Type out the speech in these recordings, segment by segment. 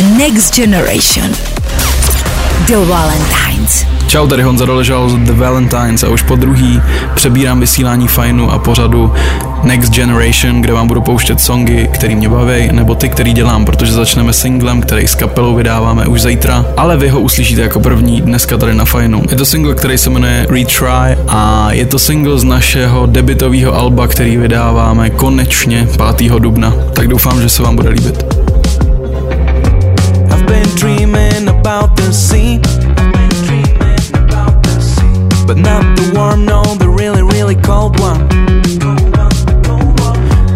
Next Generation. The Valentines. Čau, tady Honza Doležal z The Valentines a už po druhý přebírám vysílání fajnu a pořadu Next Generation, kde vám budu pouštět songy, který mě baví, nebo ty, který dělám, protože začneme singlem, který s kapelou vydáváme už zítra, ale vy ho uslyšíte jako první dneska tady na fajnu. Je to single, který se jmenuje Retry a je to single z našeho debitového alba, který vydáváme konečně 5. dubna, tak doufám, že se vám bude líbit. Been dreaming about the sea. But not the warm, no, the really, really cold one.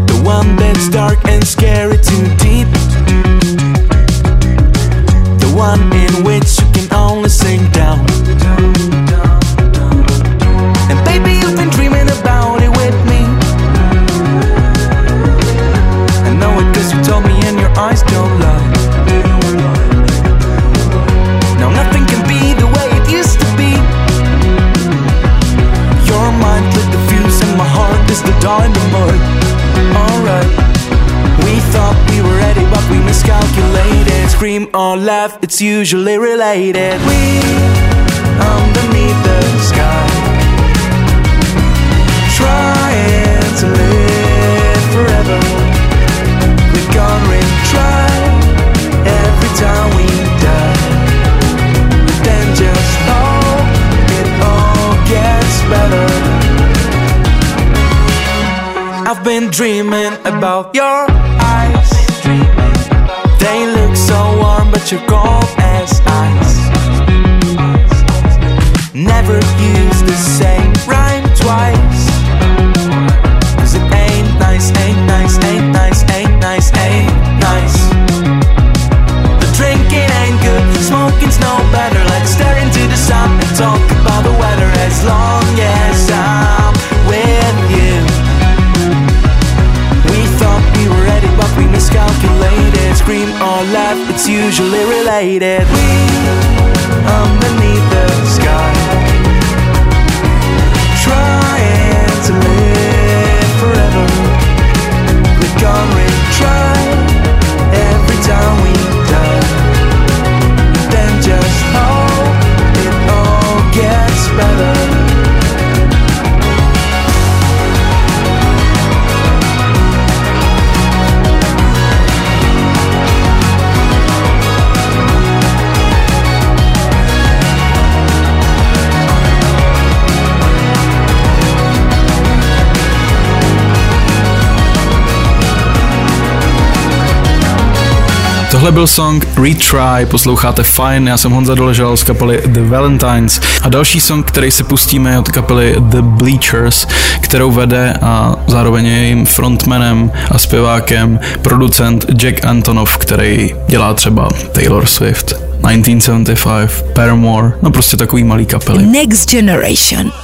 The one that's dark and scary too deep. The one in which you can only sing down. And baby, you've been dreaming about it with me. I know you told me your eyes don't or laugh, it's usually related. We underneath the sky Trying to live forever. We're gonna retry every time we die. But then just hope it all gets better. I've been dreaming about your to cold as ice. Never you. that we byl song Retry, posloucháte Fine, já jsem Honza Doležal z kapely The Valentines a další song, který si pustíme je od kapely The Bleachers, kterou vede a zároveň je jejím frontmanem a zpěvákem producent Jack Antonov, který dělá třeba Taylor Swift, 1975, Paramore, no prostě takový malý kapely. Next Generation.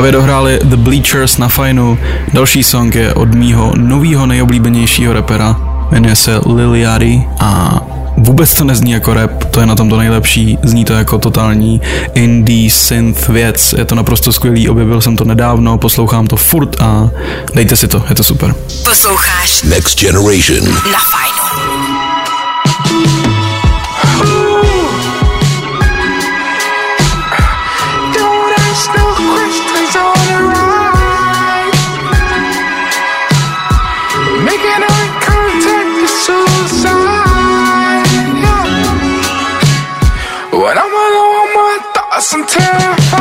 Právě dohráli The Bleachers na fajnu. Další song je od mýho novýho nejoblíbenějšího repera. Jmenuje se Lil Yachty a vůbec to nezní jako rap, to je na tom to nejlepší, zní to jako totální indie synth věc, je to naprosto skvělý, objevil jsem to nedávno, poslouchám to furt a dejte si to, je to super. Posloucháš Next Generation na fajnu. listen to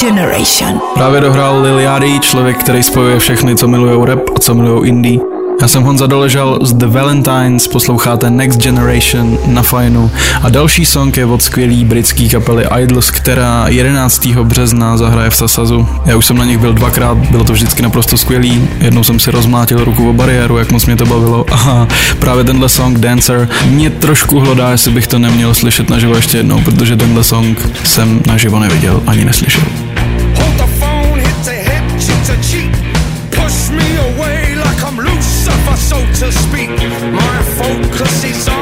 Generation. Právě dohrál Lil Yachty, člověk, který spojuje všechny, co milují rap a co milují indie. Já jsem Honza Doležal z The Valentines, posloucháte Next Generation na Fajnu a další song je od skvělý britské kapely Idols, která 11. března zahraje v Sasazu. Já už jsem na nich byl dvakrát, bylo to vždycky naprosto skvělý, jednou jsem si rozmlátil ruku o bariéru, jak moc mě to bavilo a právě tenhle song Dancer mě trošku hlodá, jestli bych to neměl slyšet naživo ještě jednou, protože tenhle song jsem naživo neviděl ani neslyšel. see some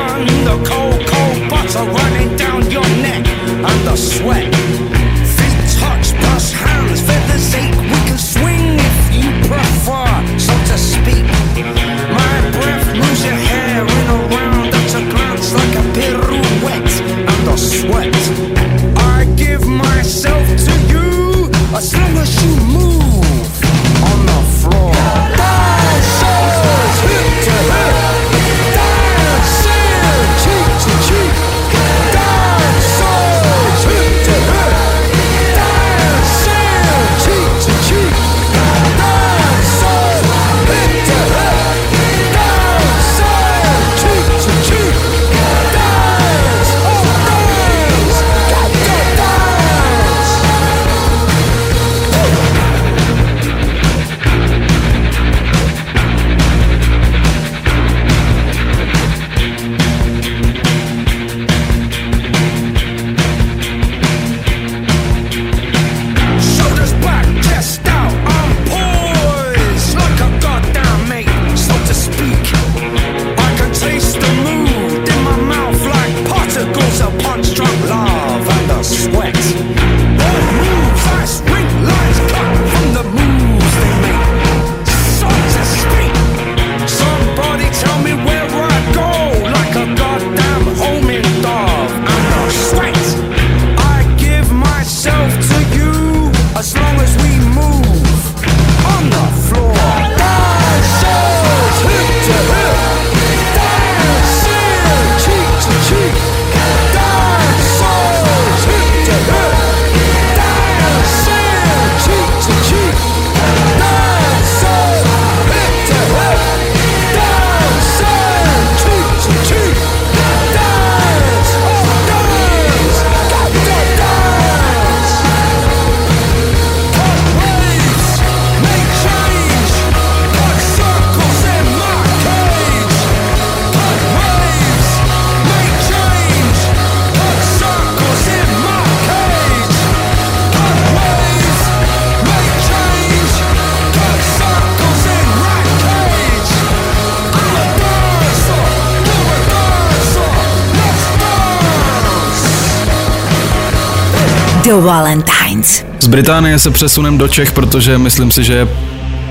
Valentines. Z Británie se přesunem do Čech, protože myslím si, že je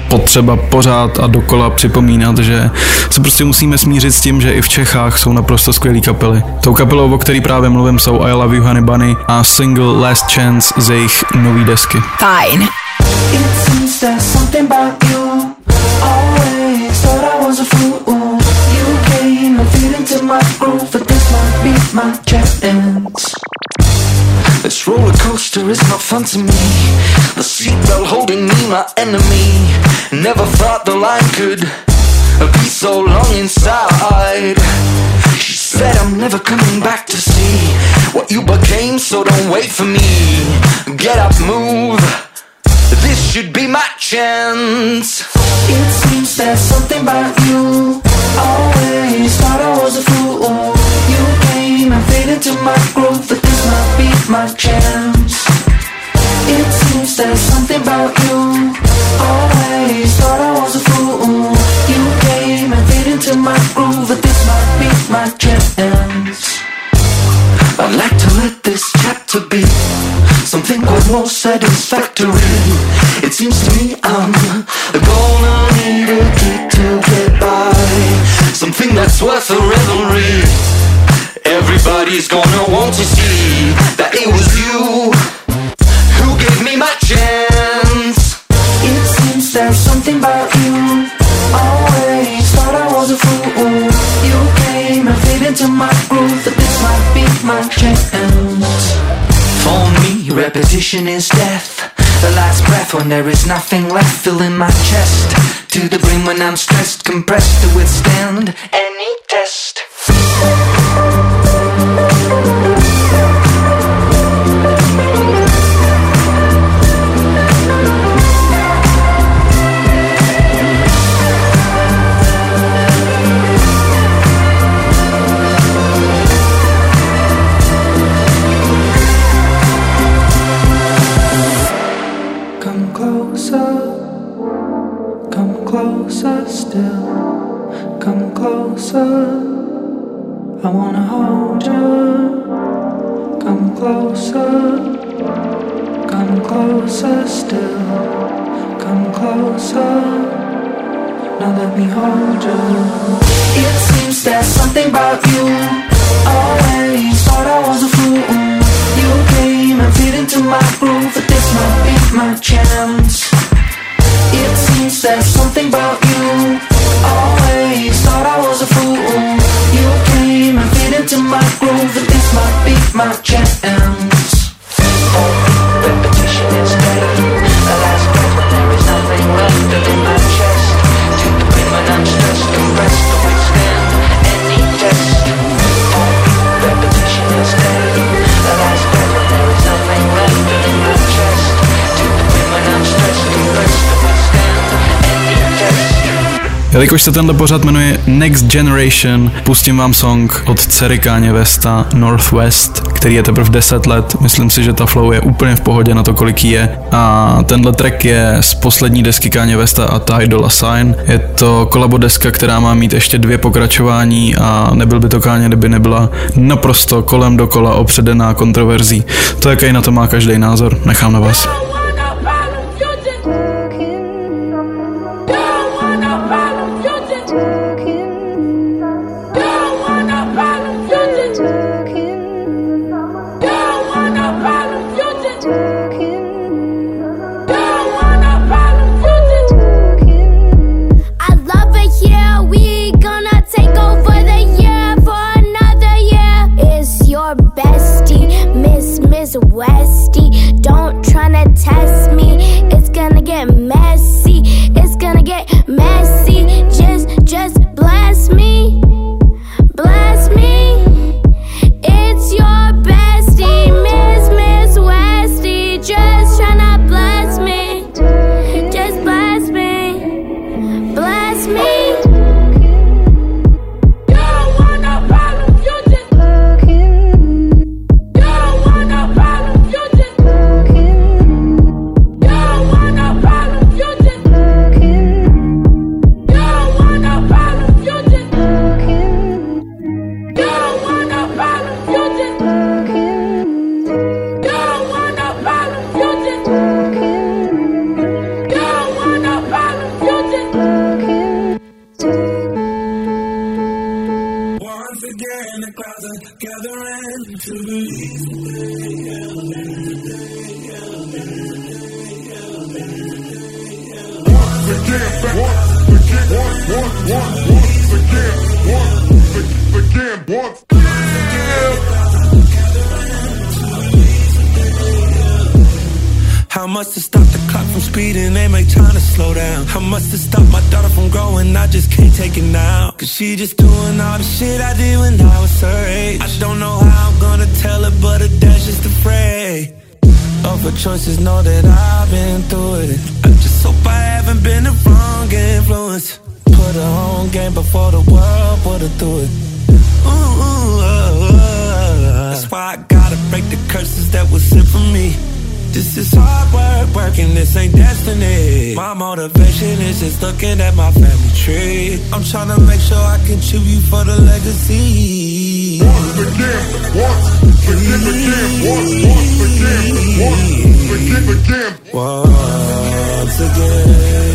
potřeba pořád a dokola připomínat, že se prostě musíme smířit s tím, že i v Čechách jsou naprosto skvělé kapely. Tou kapelou, o který právě mluvím, jsou I Love You Honey Bunny a single Last Chance z jejich nový desky. Into my groove, but this might be my chance. Coaster is not fun to me. The seatbelt holding me, my enemy. Never thought the line could be so long inside. She said I'm never coming back to see what you became, so don't wait for me. Get up, move. This should be my chance. It seems there's something about you. Always thought I was a fool. You came and faded into my groove, but this might be my chance. It seems there's something about you. Always thought I was a fool. You came and faded into my groove, but this might be my chance. I'd like to let this chapter be something quite more satisfactory. It seems to me I'm gonna need a key to get by. Something that's worth a revelry. Everybody's gonna want to see that it was you who gave me my chance. It seems there's something about you. Always thought I was a fool. You came and fit into my groove, but this might be my chance. For me, repetition is death. The last breath when there is nothing left, filling my chest to the brim when I'm stressed, compressed to withstand any test. I wanna hold you. Come closer, come closer still, come closer. Now let me hold you. It seems there's something about you. Always thought I was a fool. You came and fit into my groove, but this might be my chance. It seems there's something about you. Jelikož se tenhle pořad jmenuje Next Generation, pustím vám song od dcery Káně Vesta Northwest, který je teprve 10 let. Myslím si, že ta flow je úplně v pohodě na to, kolik je. A tenhle track je z poslední desky Káně Vesta a Ty Dolla Sign. Je to kolabo deska, která má mít ještě dvě pokračování a nebyl by to Káně, kdyby nebyla naprosto kolem dokola opředená kontroverzí. To, jaký na to má každý názor, nechám na vás. She just doing all the shit I did when I was her age. I don't know how I'm gonna tell her, but her dad's just afraid of her choices. Know that I've been through it. I just hope I haven't been the wrong influence. Put her on game before the world put her through it. Ooh, ooh. That's why I gotta break the curses that was sent for me. This is hard work, this ain't destiny. My motivation is just looking at my family tree. I'm trying to make sure I contribute for the legacy. Once again, once, again, again, once, once again, once, again, again. Once again.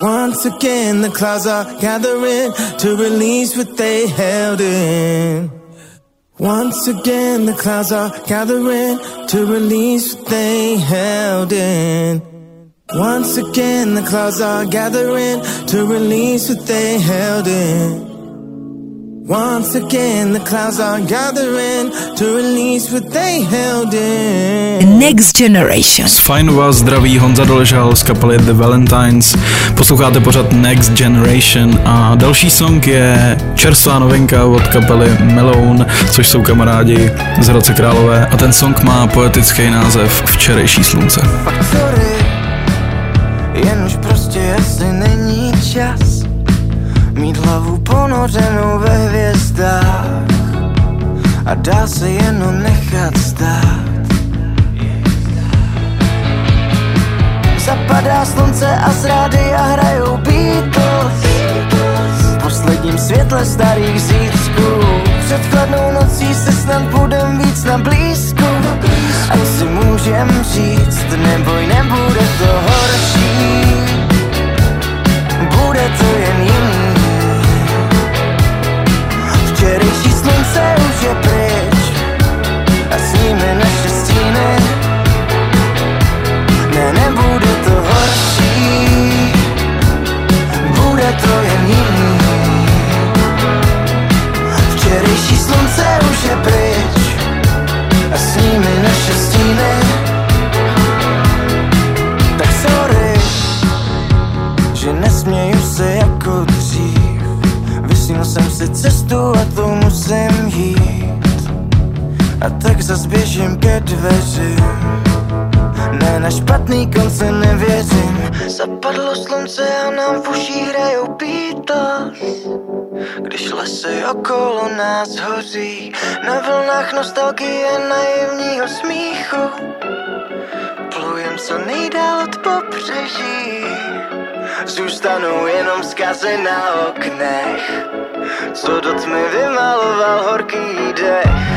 Once again, the clouds are gathering to release what they held in. Once again, the clouds are gathering to release what they held in. Once again, the clouds are gathering to release what they held in. Once again, the clouds are gathering to release what they held in. Next Generation. Z Fajnu vás zdraví Honza Doležal z kapely The Valentines. Posloucháte pořád Next Generation a další song je čerstvá novinka od kapely Melone, což jsou kamarádi z Hradce Králové a ten song má poetický název Včerejší slunce. Sorry, jen už prostě jestli není čas Mít hlavu ponořenou ve hvězdách A dá se jenom nechat stát. Zapadá slunce a z rádia hrajou Beatles. V posledním světle starých zítřků. Před chladnou nocí se snad budem víc na blízku. Ať si můžem říct, neboj, nebude to horší. Bude to jen jiný Včerejší slunce už je pryč A s nimi naše stíny Ne, nebude to horší Bude to jen jiný. Včerejší slunce už je pryč A s nimi naše stíny jsem si cestu a tou musím jít. A tak zas běžím ke dveřím. Ne, na špatný konce nevěřím. Zapadlo slunce a nám v uší hrajou Beatles. Když lesy okolo nás hoří Na vlnách nostalgie naivního smíchu. Plujem co nejdál od pobřeží. Zůstanou jenom zkazy na oknech Co do tmy vymaloval horký dech.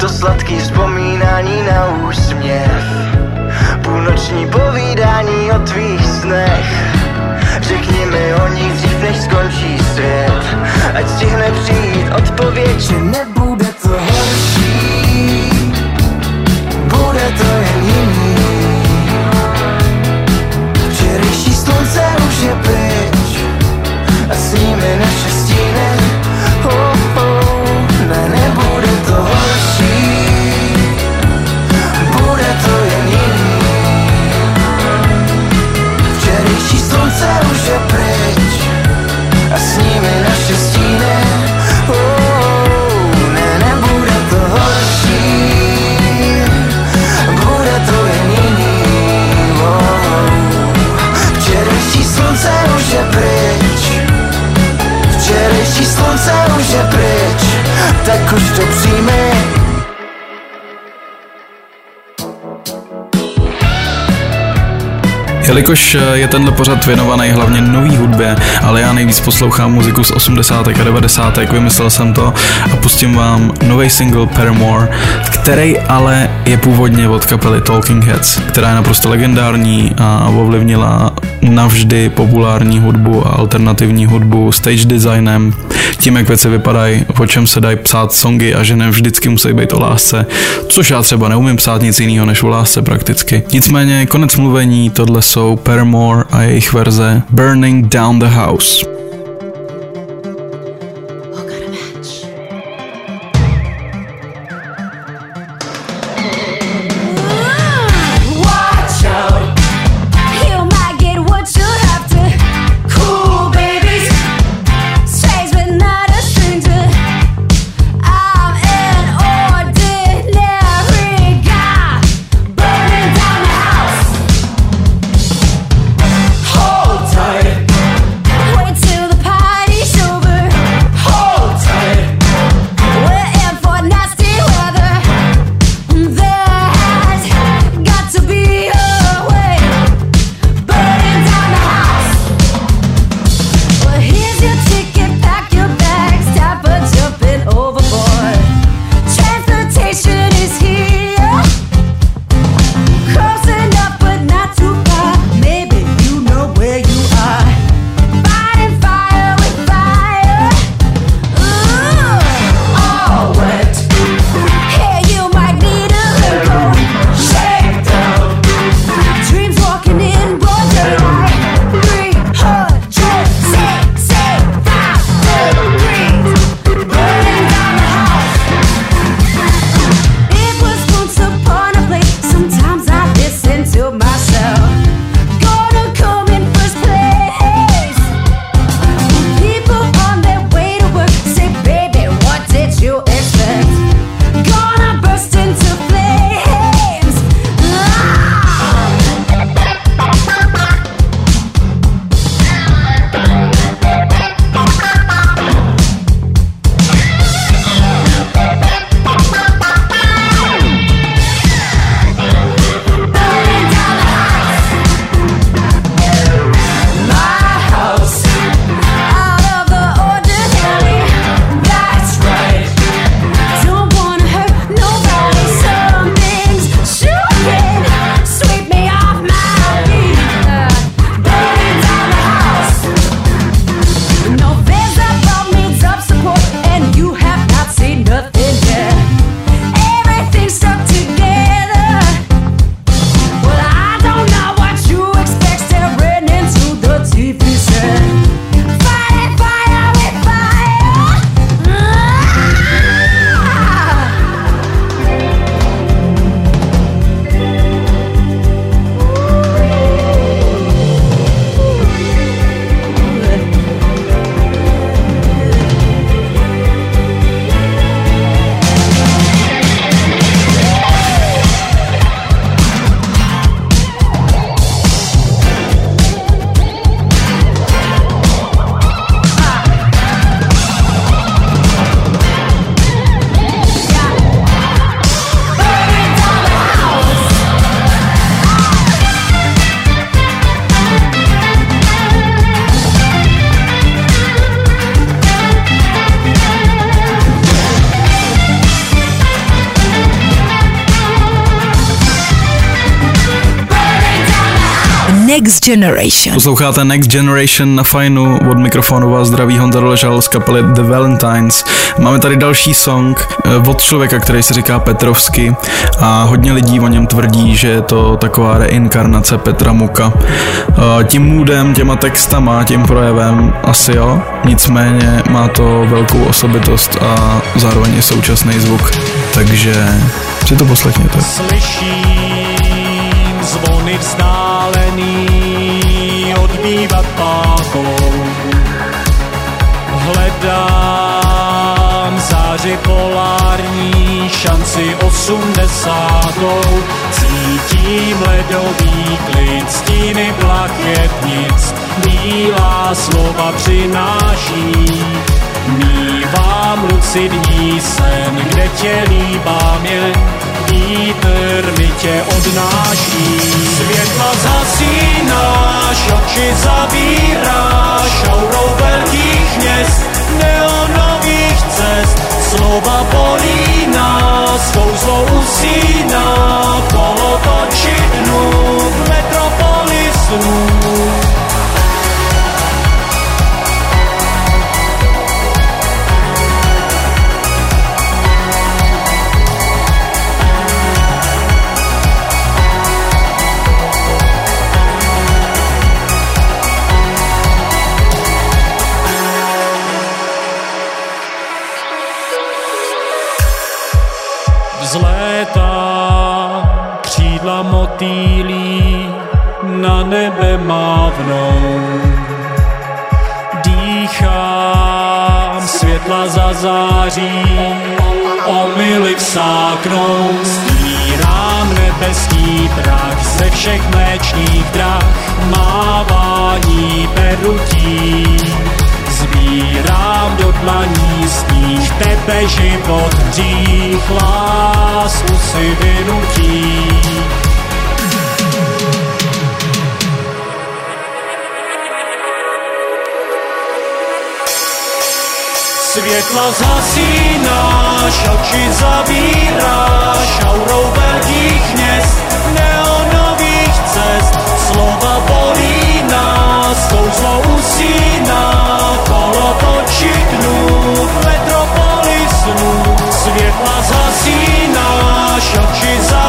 To sladký vzpomínání na úsměv. Půlnoční povídání o tvých snech. Řekni mi o nich dřív, než skončí svět. Ať stihne přijít odpověď, že nebude to horší Bude to jen jiný. Včerejší slunce už je pryč A s nimi naše Jelikož eh, je tenhle pořad věnovaný hlavně nový hudbě, ale já nejvíc poslouchám muziku z 80. a 90. vymyslel jsem to a pustím vám nový single Paramore, který ale je původně od kapely Talking Heads, která je naprosto legendární a ovlivnila navždy populární hudbu a alternativní hudbu stage designem, tím, jak věci vypadají, o čem se dají psát songy a že ne vždycky musí být o lásce, což já třeba neumím psát nic jiného než o lásce prakticky. Nicméně konec mluvení, tohle jsou Paramore a jejich verze Burning Down the House. Next Generation. Posloucháte Next Generation na fajnu, od mikrofonu vás zdraví Honza Doležal z kapely The Valentines. Máme tady další song eh, od člověka, který se říká Petrovsky a hodně lidí o něm tvrdí, že je to taková reinkarnace Petra Muka. Eh, Tím moodem, těma textama, tím projevem asi jo, nicméně má to velkou osobitost a zároveň i současný zvuk, takže si to poslechněte. Slyším zvony vzdálený odbývat pákou. Hledám záři polární šanci osmdesátou. Cítím ledový klid, stíny plachetnic, bílá slova přináší. Mívám lucidní sen, kde tě líbám jen vítr tě odnáší. Světla zasínáš, oči zavíráš, aurou velkých měst, neonových cest, slova bolí nás, kouzlo usíná, kolo točí dnu, v metropoli snů. Motýlí, na nebe mávnou. Dýchám, světla zazáří, omily vsáknou. Stírám nebeský prach ze všech mléčných drah, mávání perutí. Zbírám do dlaní sníh, tebe život hřích, lásku si vynutí. Světla zasínáš, oči zavíráš, aurou velkých měst, neonových cest, slova bolí nás, kouzlo usíná, kolo točí dnů, v metropoli snů. Světla zasínáš, oči zavíráš,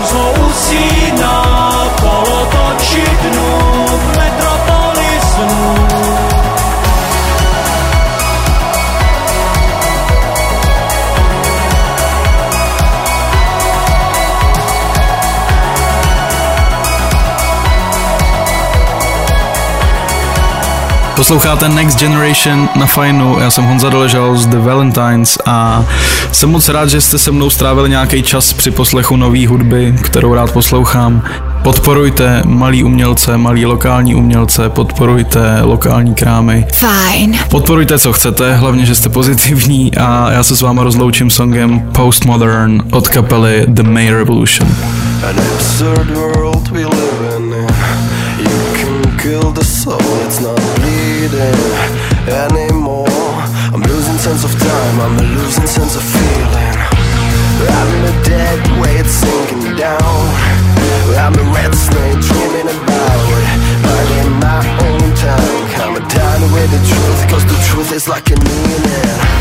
kouzlo usíná, kolo točí dnů, Posloucháte Next Generation na Fajnu, já jsem Honza Doležal z The Valentines a jsem moc rád, že jste se mnou strávili nějaký čas při poslechu nové hudby, kterou rád poslouchám. Podporujte malý umělce, malý lokální umělce, podporujte lokální krámy. Fajn. Podporujte, co chcete, hlavně, že jste pozitivní a já se s váma rozloučím songem Postmodern od kapely The May Revolution. An absurd world we live in. You can kill the soul, it's not bleeding anymore. I'm losing sense of time, I'm losing sense of feeling. I'm in a dead weight sinking down. I'm a red snake dreaming about finding my own time. I'm a done with the truth, cause the truth is like a needle.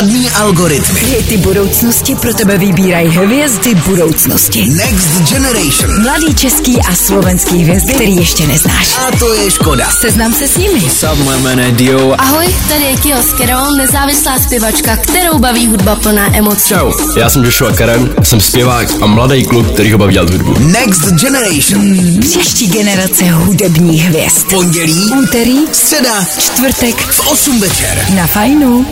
Žádný algoritmy. Hity budoucnosti pro tebe vybírají hvězdy budoucnosti. Next Generation. Mladý český a slovenský hvězdy, který ještě neznáš. A to je škoda. Seznam se s nimi. Sup, moje jméno je Dio. Ahoj, tady je Kio Skerol, nezávislá zpěvačka, kterou baví hudba plná emocí. Čau, já jsem Joshua Karen, jsem zpěvák a mladý kluk, který ho baví dělat hudbu. Next Generation. Hmm, příští generace hudebních hvězd. Pondělí, Úterý, středa, čtvrtek v 8 večer. na fajnu.